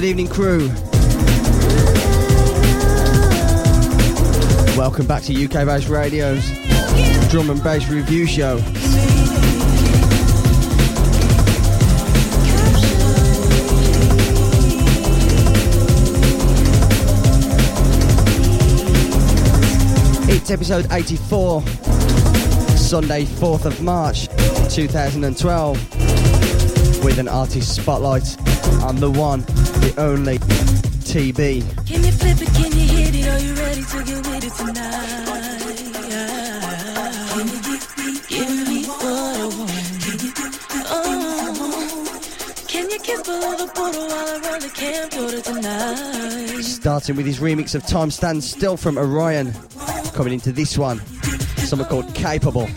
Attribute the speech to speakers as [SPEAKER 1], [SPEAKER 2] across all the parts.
[SPEAKER 1] good evening, crew. Welcome back to UK Bass Radio's Drum and Bass Review Show. It's episode 84, Sunday, 4th of March 2012, with an artist spotlight on the one, the only TeeBee.
[SPEAKER 2] Can you flip it? Can you hit it? Are you ready to get with it tonight? Can you give me, give me what I want? Oh, can you kiss below the border while I run the camcorder tonight?
[SPEAKER 1] Starting with his remix of Time Stands Still from Orion, coming into this one, something called Capable.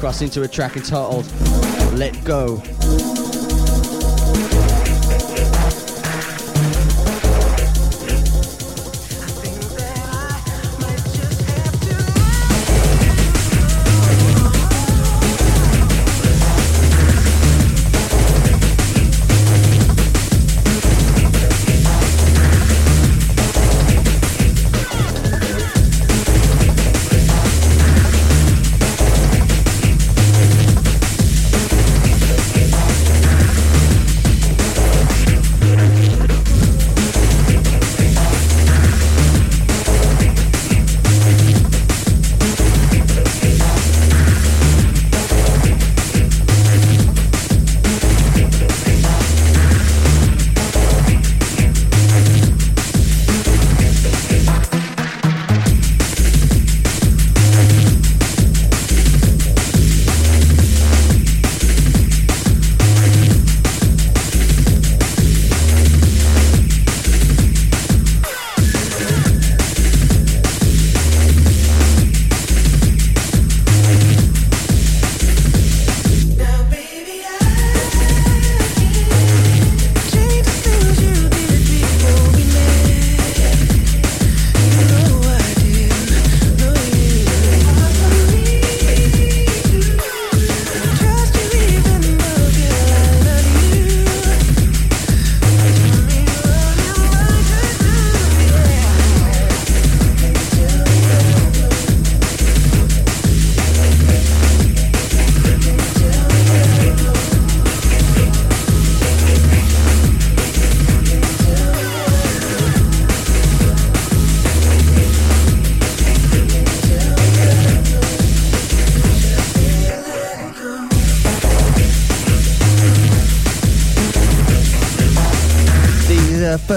[SPEAKER 1] Taking into a track entitled Let Go.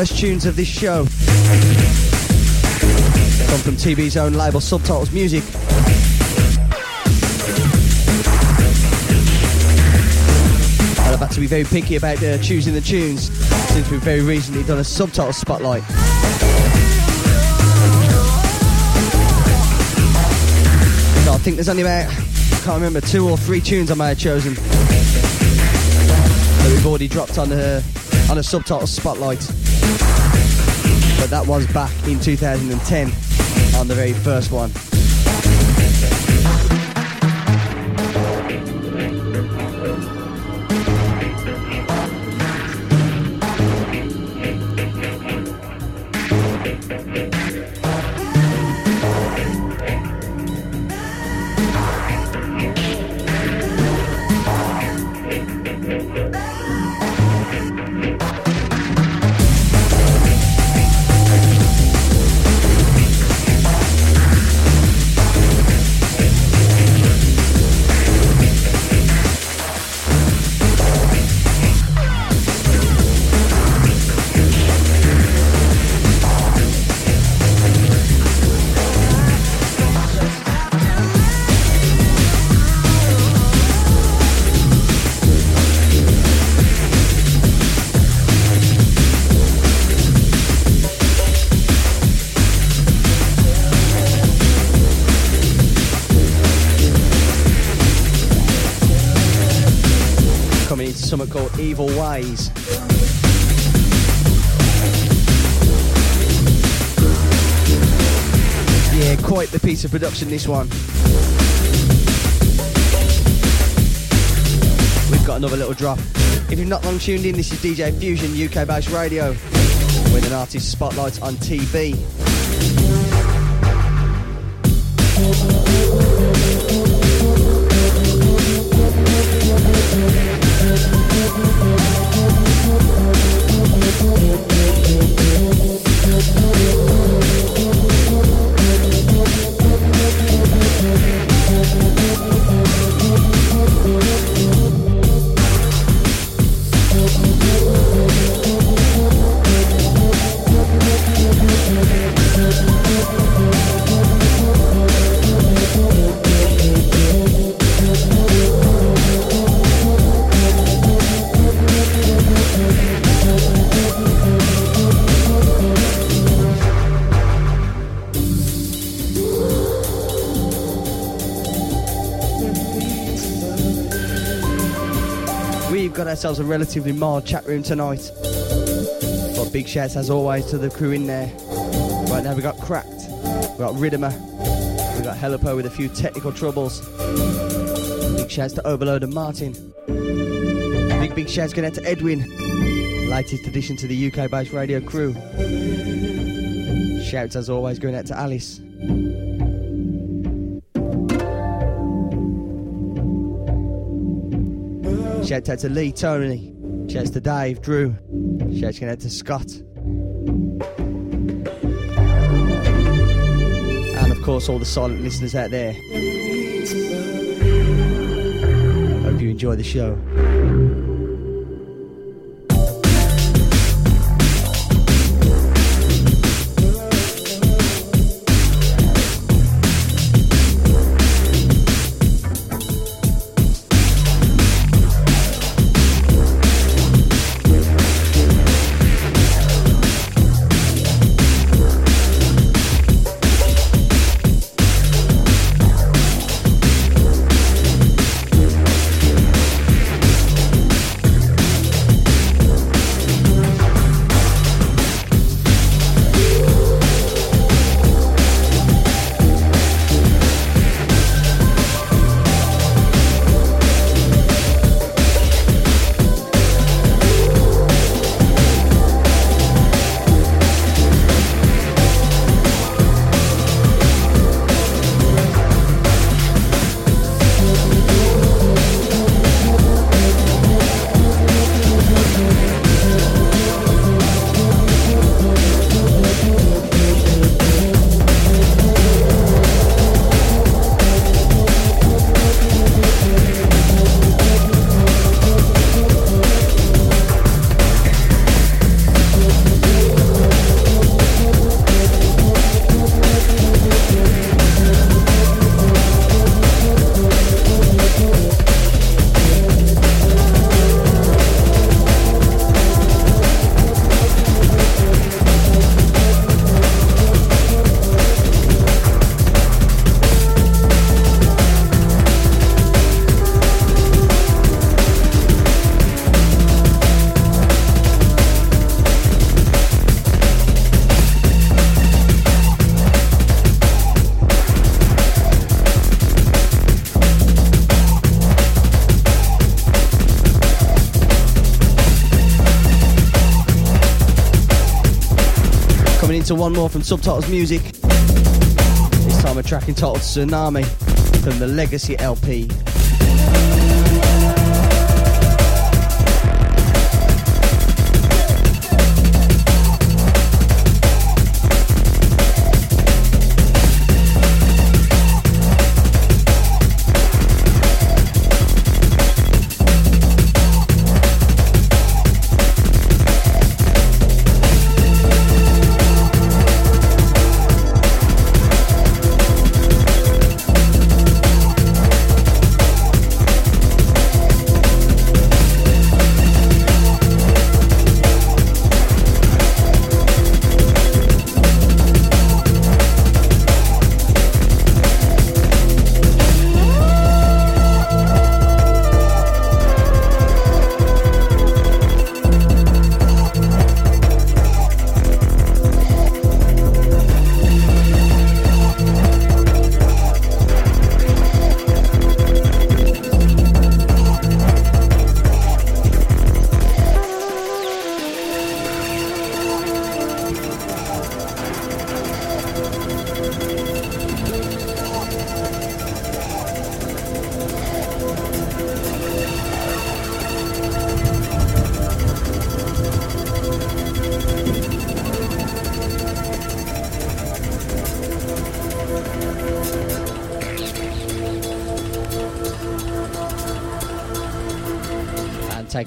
[SPEAKER 2] First tunes of this show come from TeeBee's own label, Subtitles Music. I'm about to be very picky about uh, choosing the tunes since we've very recently done a subtitle spotlight. So I think there's only about, I can't remember, two or three tunes I may have chosen that we've already dropped on a, on a subtitle spotlight. But that was back in 2010 on the very first one. Evil Ways. Yeah, quite the piece of production this one. We've got another little drop. If you've not long tuned in, this is DJ Fuzion UK Bass Radio with an artist spotlight on TeeBee. Ourselves a relatively mild chat room tonight. But big shouts as always to the crew in there. Right now we got Cracked, we got Riddimer, we got Helipo with a few technical troubles. Big shouts to Overload and Martin. Big big shouts going out to Edwin, latest addition to the UK Bass Radio crew. Shouts as always going out to Alice. Shout out to Lee, Tony. Shouts to Dave, Drew. Shouts out to Scott. And of course, all the silent listeners out there. Hope you enjoy the show. One more from Subtitles Music. This time a track entitled Tsunami from the Legacy LP.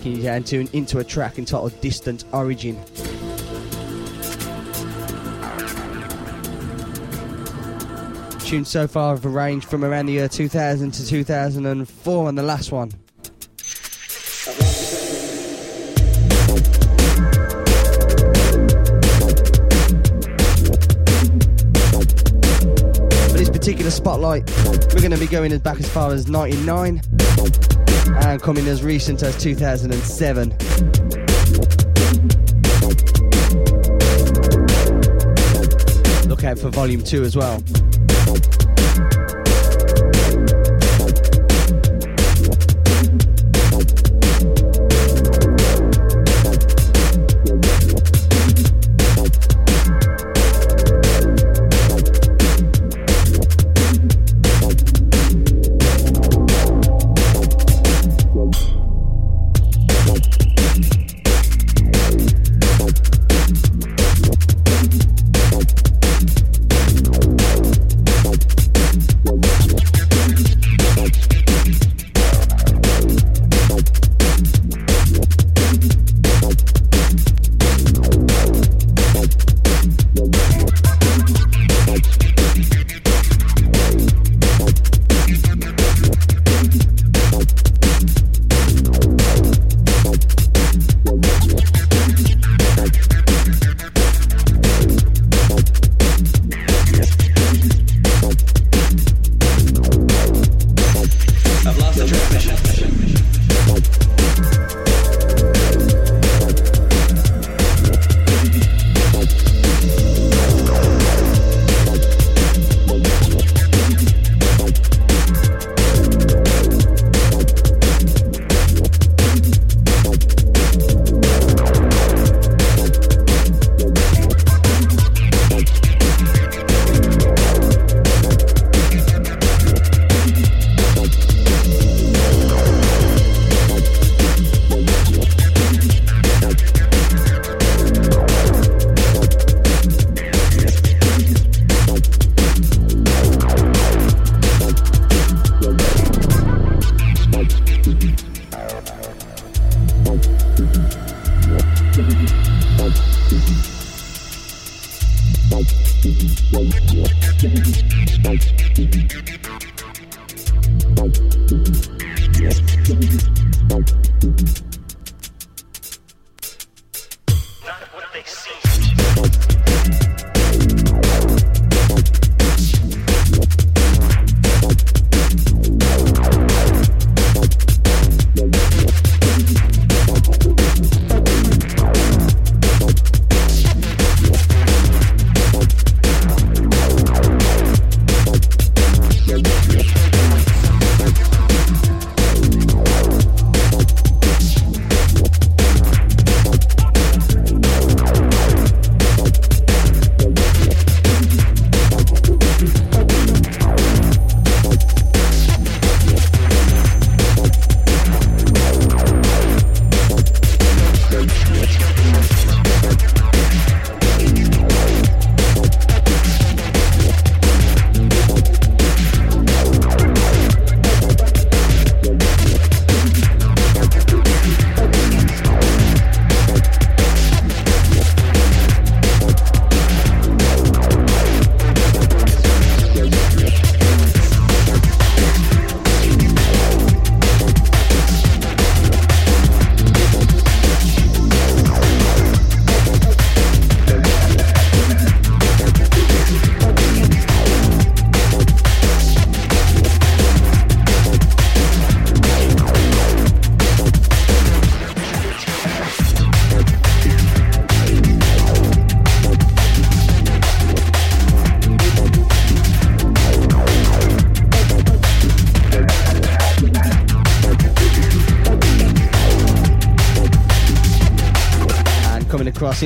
[SPEAKER 2] Taking you down to, into a track entitled Distant Origin. Tunes so far have ranged from around the year 2000 to 2004 and the last one. For this particular spotlight, we're going to be going as back as far as 99 and coming as recent as 2007. Look out for volume 2 as well.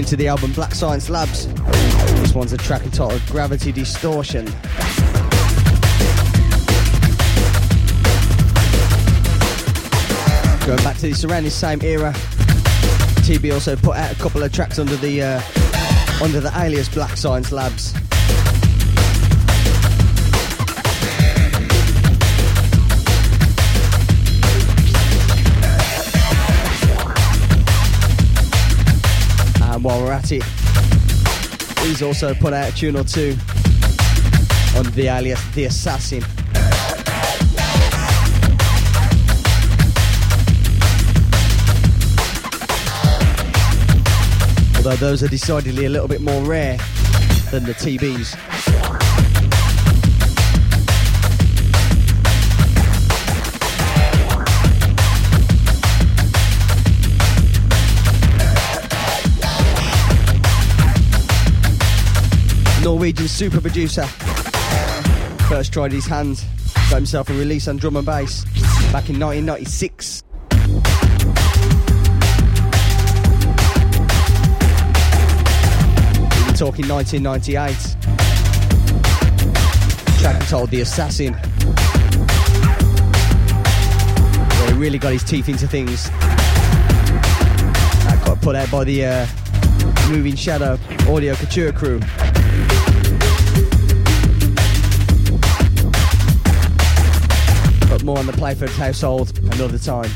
[SPEAKER 2] Across into the album Black Science Labs. This one's a track entitled Gravity Distortion. Going back to the same era, TB also put out a couple of tracks under the uh, under the alias Black Science Labs. It, he's also put out a tune or two on the alias The Assassin. Although those are decidedly a little bit more rare than the TeeBees. Norwegian super producer. First tried his hands, got himself a release on drum and bass back in 1996. We're talking 1998. Track entitled The Assassin. Where he really got his teeth into things. That got put out by the uh, Moving Shadow Audio Couture crew. More on the Playford household another time.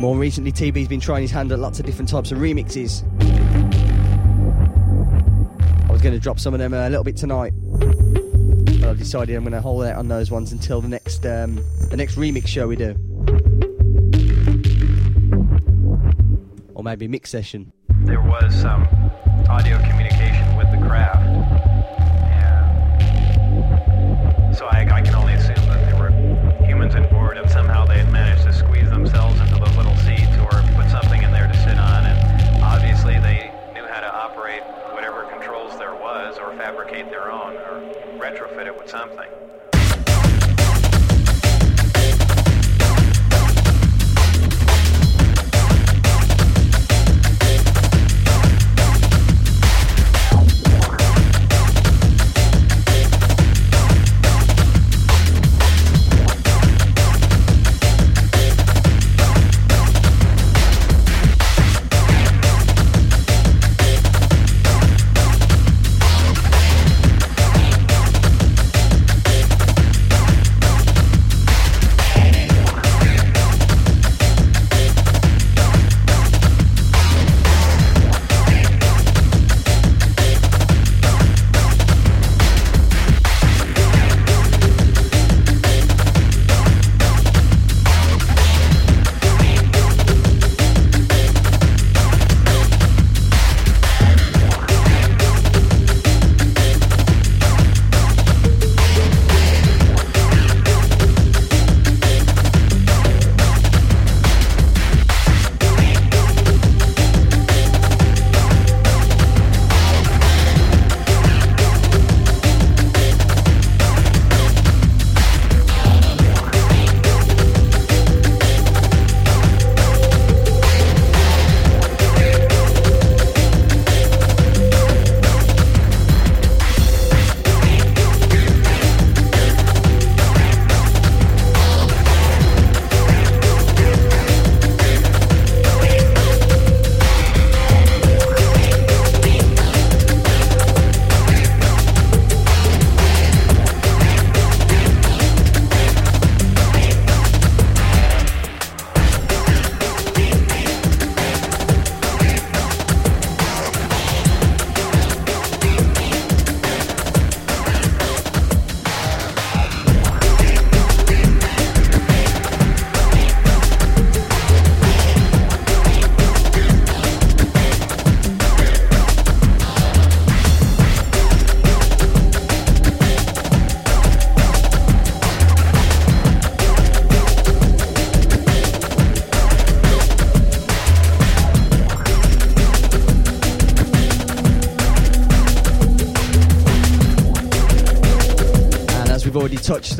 [SPEAKER 2] More recently, TeeBee's been trying his hand at lots of different types of remixes. I was going to drop some of them a little bit tonight, I've decided I'm going to hold out on those ones until the next um, the next remix show we do, or maybe mix session.
[SPEAKER 3] There was some audio communication with the craft.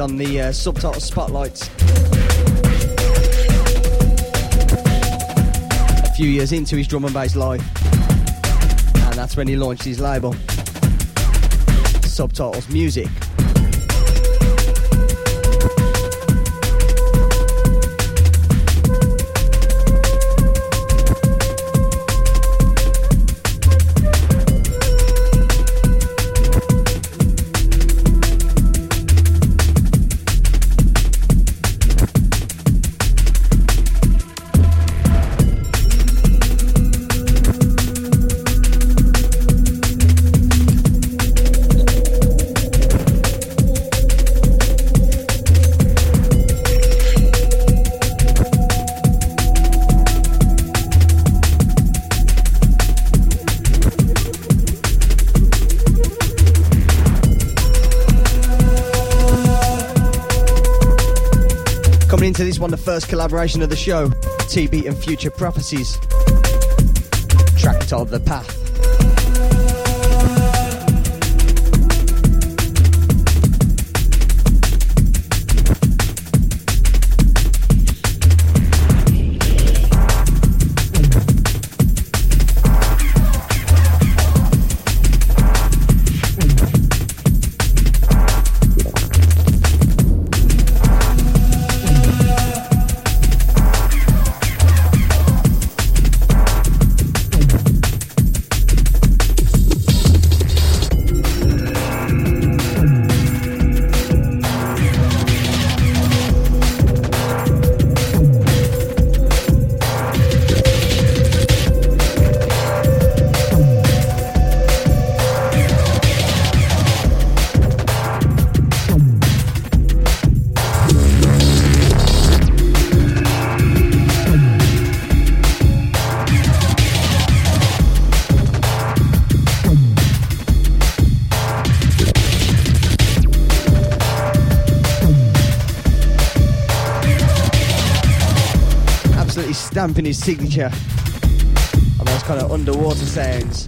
[SPEAKER 3] On
[SPEAKER 2] the uh, subtitle spotlights. A few years into his drum and bass life, and that's when he launched his label, Subtitles Music. First collaboration of the show, TeeBee and Future Prophecies. Track titled The Path. Signature oh, on those kind of underwater sounds.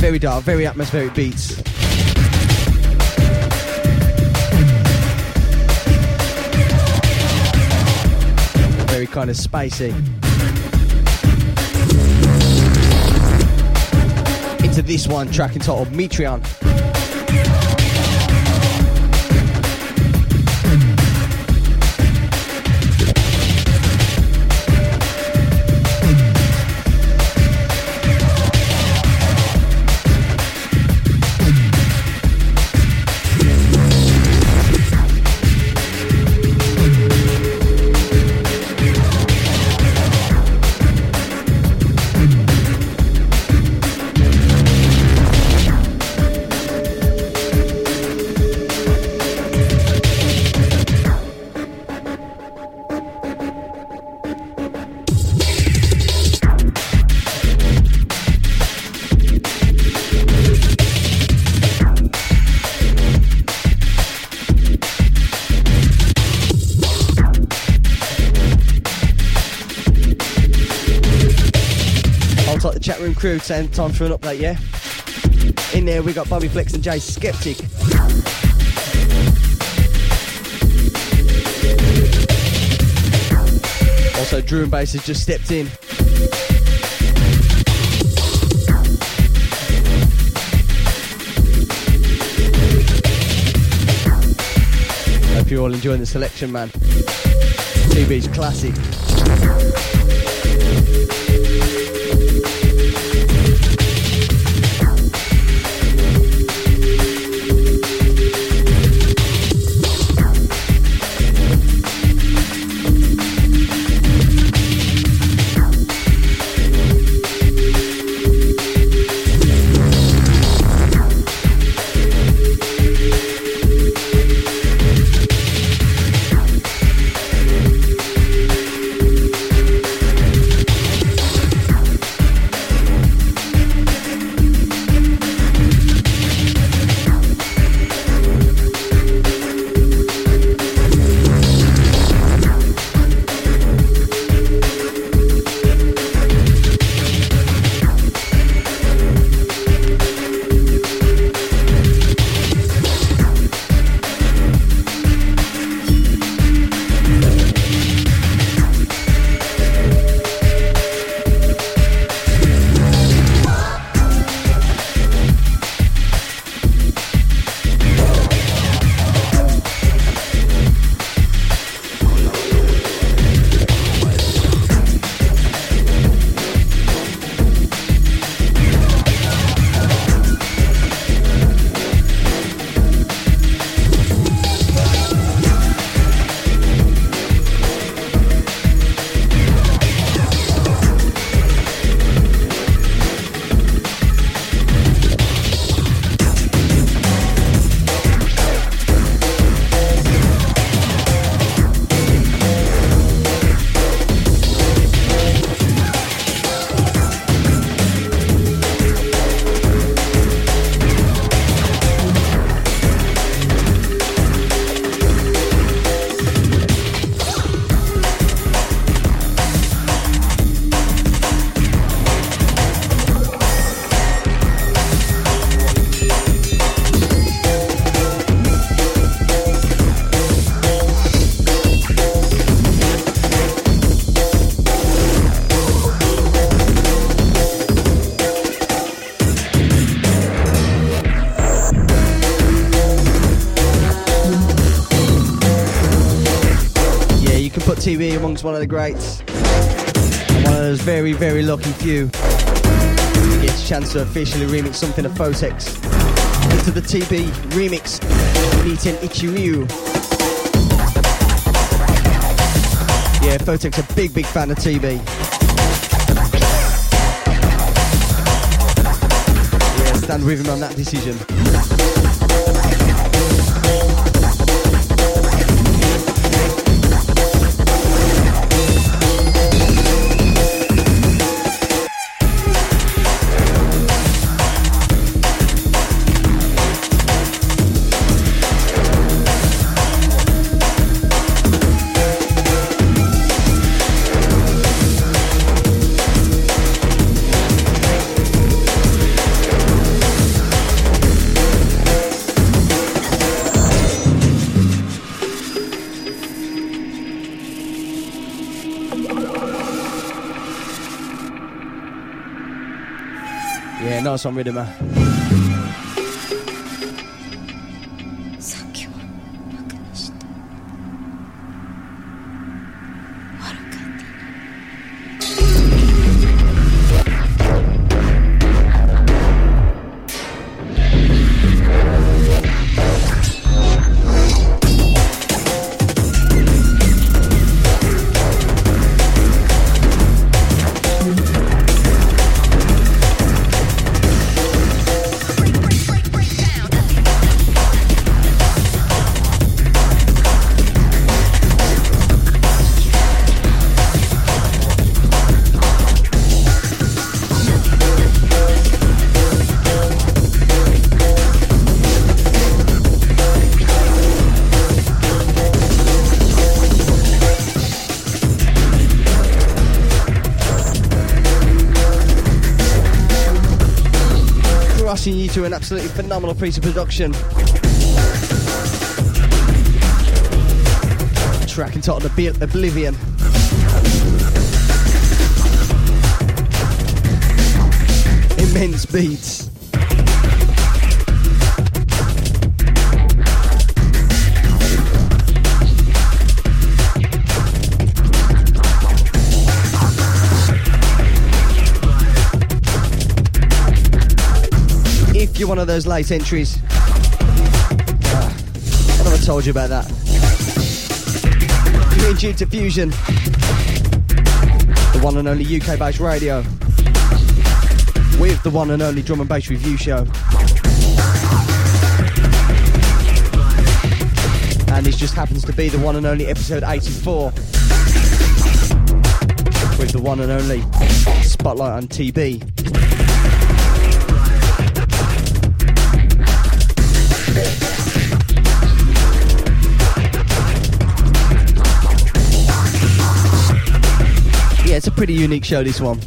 [SPEAKER 2] Very dark, very atmospheric beats. Very kind of spicy. Into this one track entitled Metreon. Crew time for an update, yeah? In there we got Bobby Flex and Jay Skeptic. Also Drew and Bass has just stepped in. Hope you're all enjoying the selection, man. TeeBee's classic. One of the greats. One of those very, very lucky few who gets a chance to officially remix something of Photek's into the TeeBee remix, Ni-Ten-Ichi-Ryu. Yeah, Photek's a big, big fan of TeeBee. Yeah, stand with him on that decision. Yeah, nice to an absolutely phenomenal piece of production. Track entitled Obli- Oblivion. Immense beats. You're one of those late entries, ah, I never told you about that. You're in tune to Fuzion, the one and only UK Bass Radio, with the one and only drum and bass review show. And this just happens to be the one and only episode 84, with the one and only Spotlight on TeeBee. It's a pretty unique show, this one.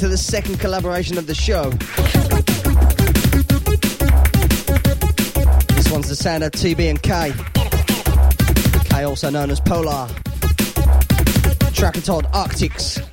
[SPEAKER 2] The second collaboration of the show. This one's the sound of TeeBee and K. K also known as Polar. Track Arctix.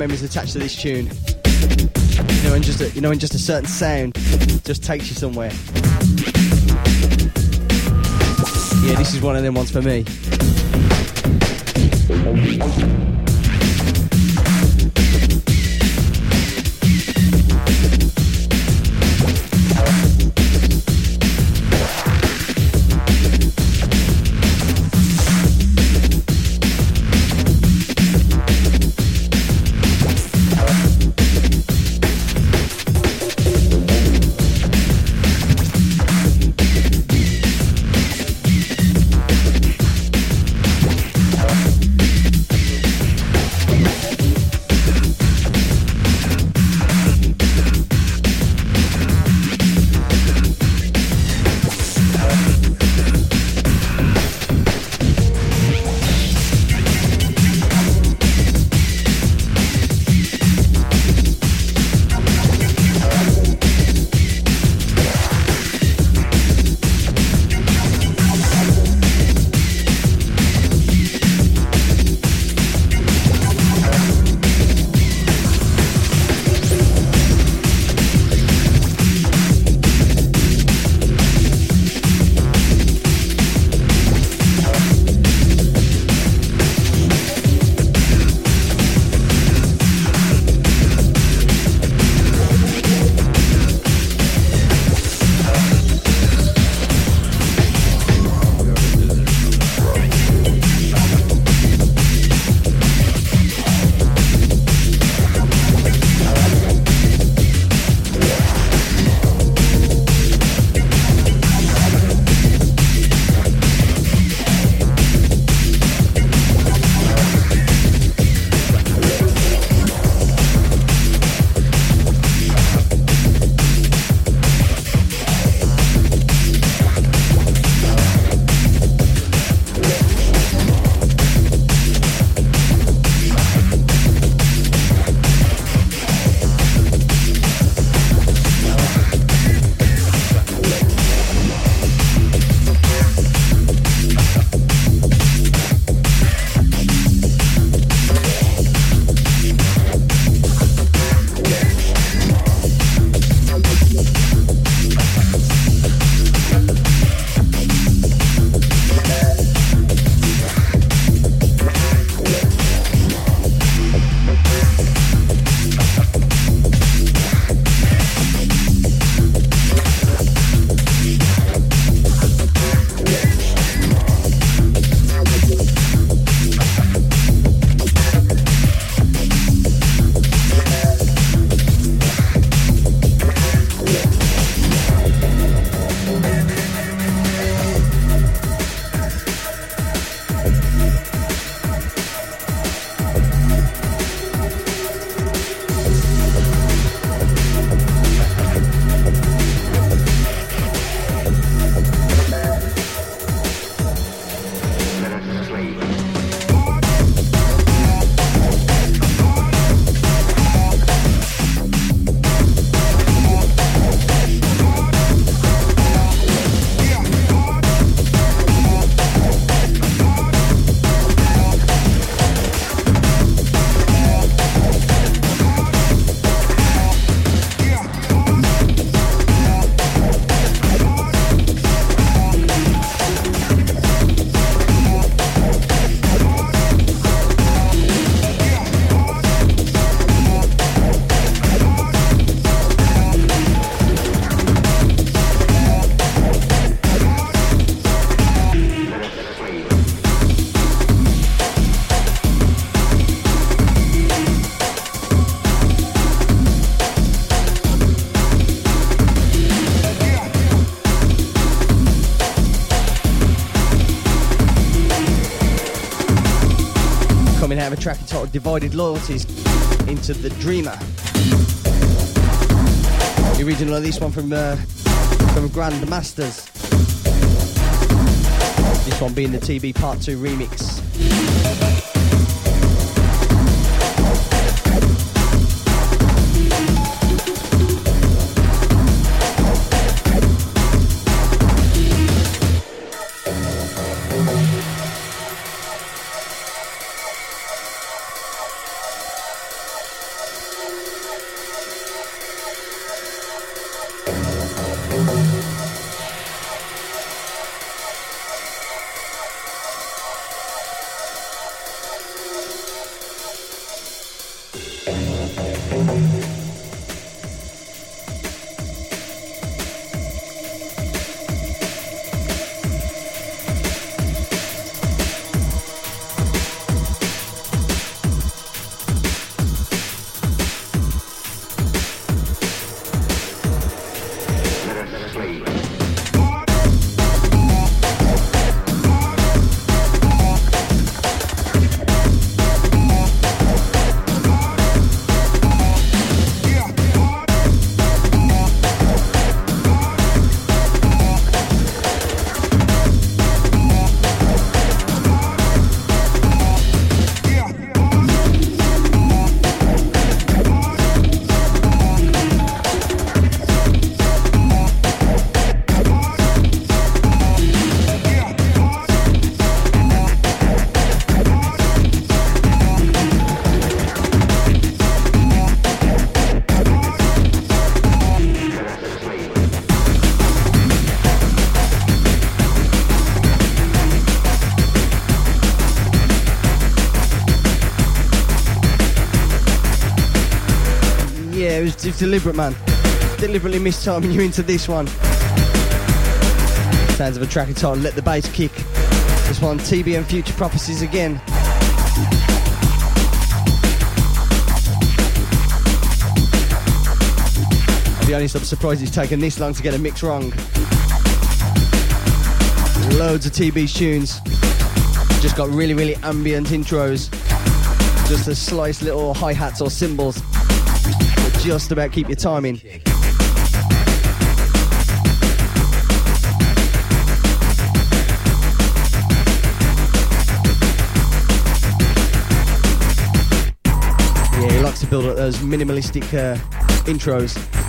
[SPEAKER 2] Memories attached to this tune. You know, in just a, you know, in just a certain sound, just takes you somewhere. Yeah, this is one of them ones for me. Divided loyalties into the Dreamer. The original of this one from uh, from Grand Masterz. This one being the TeeBee Part 2 remix. It's deliberate, man. Deliberately mistiming you into this one. Sounds of a track entitled Let the Bass Kick. This one, TBM Future Prophecies again. I'll be honest, I'm surprised it's taken this long to get a mix wrong. Loads of TeeBee tunes. Just got really, really ambient intros. Just a slice little hi-hats or cymbals just about keep your timing. Yeah, he likes to build up those minimalistic uh, intros.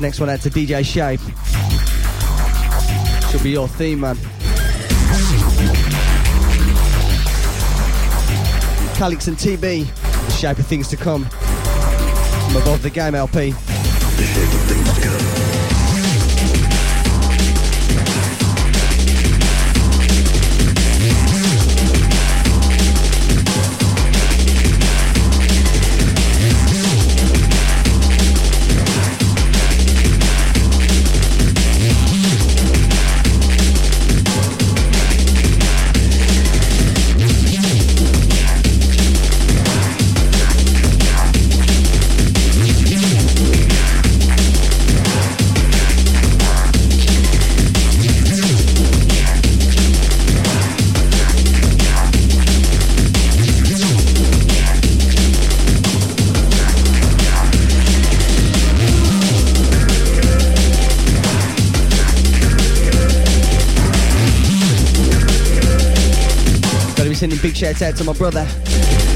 [SPEAKER 2] Next one out to DJ Shape. Should be your theme, man. Calyx and TeeBee, the shape of things to come. From above the game LP. Big shout out to my brother.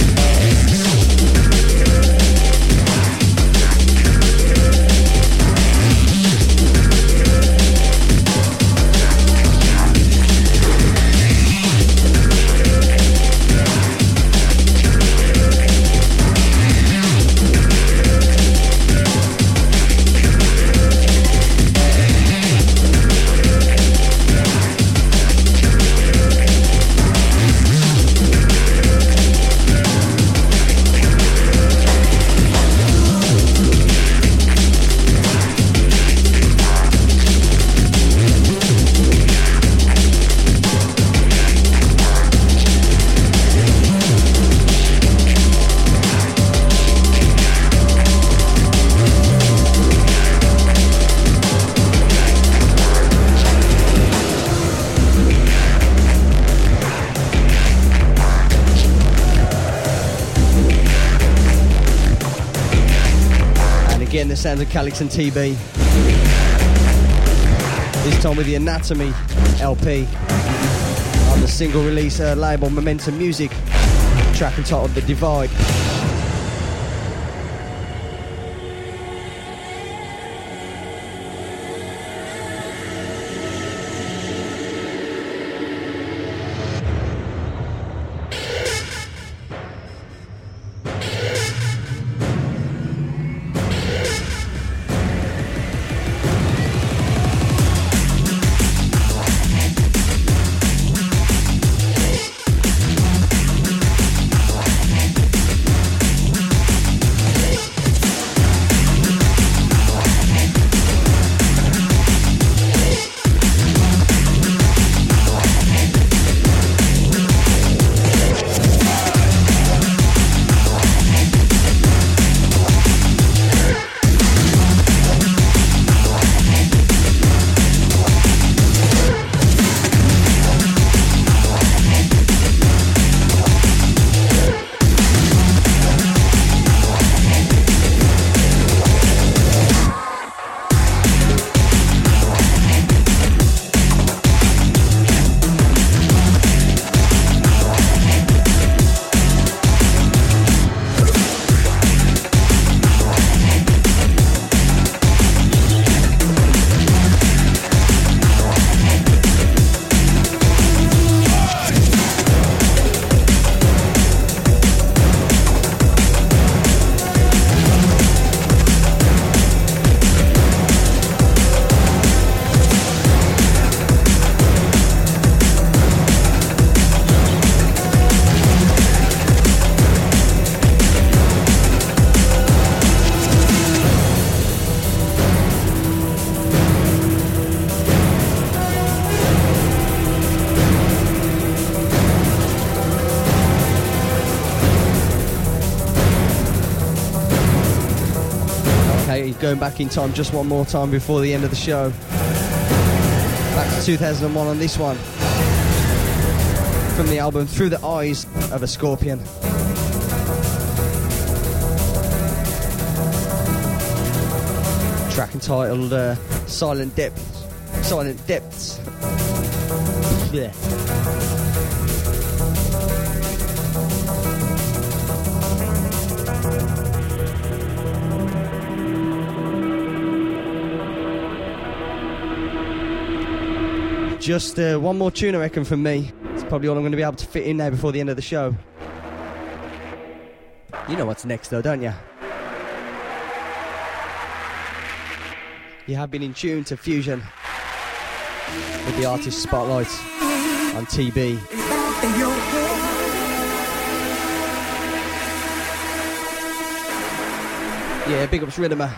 [SPEAKER 2] Calyx and TeeBee. This time with the Anatomy LP on the single release uh, label Momentum Music, track entitled The Divide. Going back in time just one more time before the end of the show. Back to 2001 on this one. From the album Through the Eyes of a Scorpion. Track entitled uh, Silent Depths. Silent Depths. yeah. Just uh, one more tune, I reckon, from me. It's probably all I'm going to be able to fit in there before the end of the show. You know what's next, though, don't you? You have been in tune to Fuzion with the artist spotlight on TeeBee. Yeah, big ups Riddimer.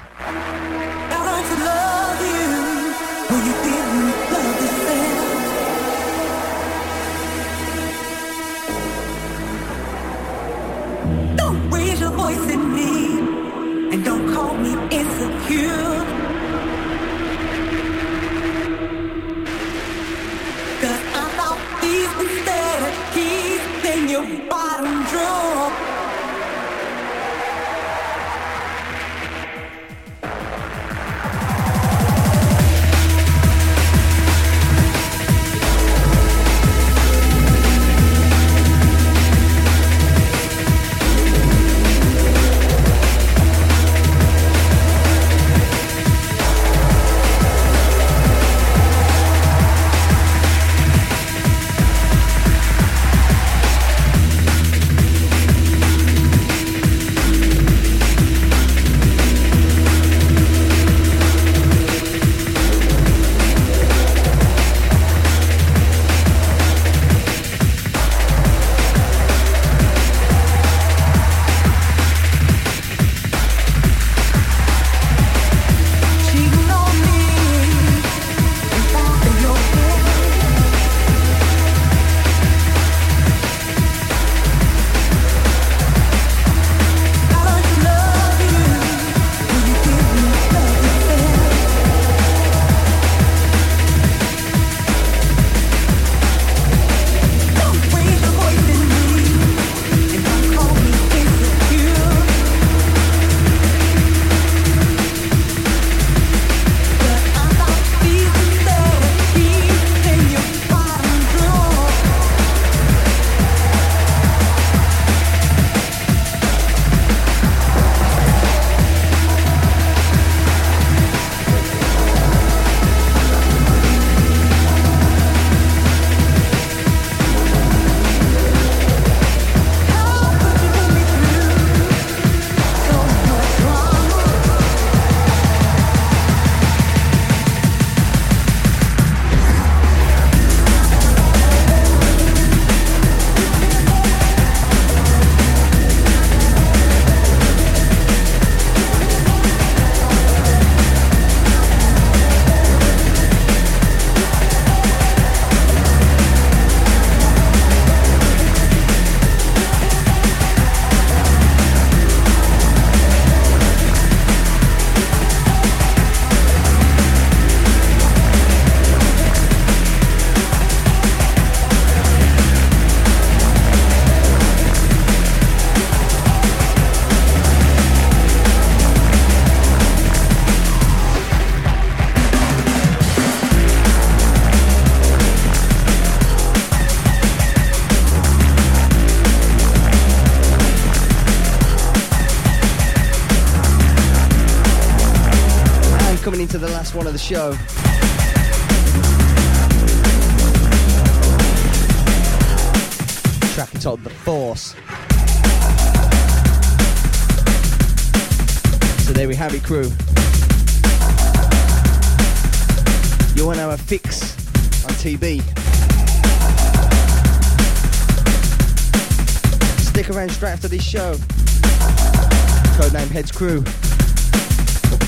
[SPEAKER 2] Crew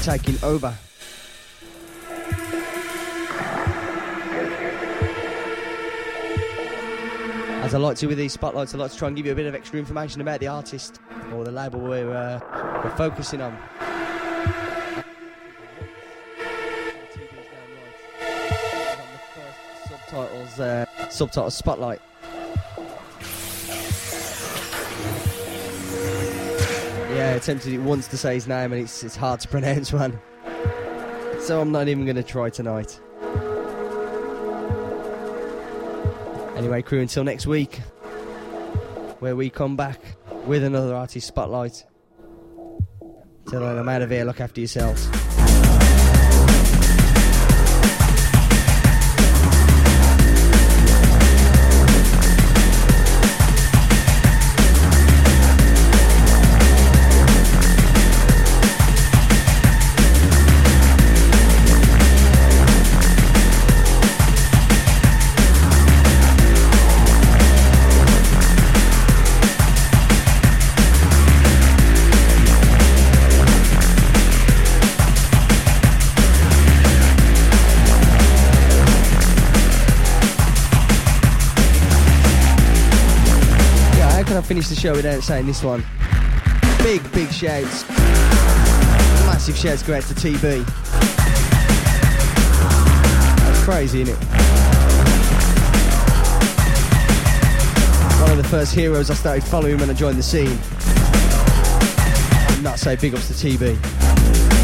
[SPEAKER 2] taking over. As I like to with these spotlights, I like to try and give you a bit of extra information about the artist or the label we're, uh, we're focusing on. Subtitles, uh, subtitles spotlight. Yeah, I attempted it once to say his name and it's, it's hard to pronounce one. So I'm not even going to try tonight. Anyway, crew, until next week, where we come back with another artist spotlight. Till then, I'm out of here. Look after yourselves. Show without saying this one? Big, big shouts. Massive shouts go out to TeeBee. That's crazy, isn't it? One of the first heroes I started following when I joined the scene. Not say big ups to TeeBee.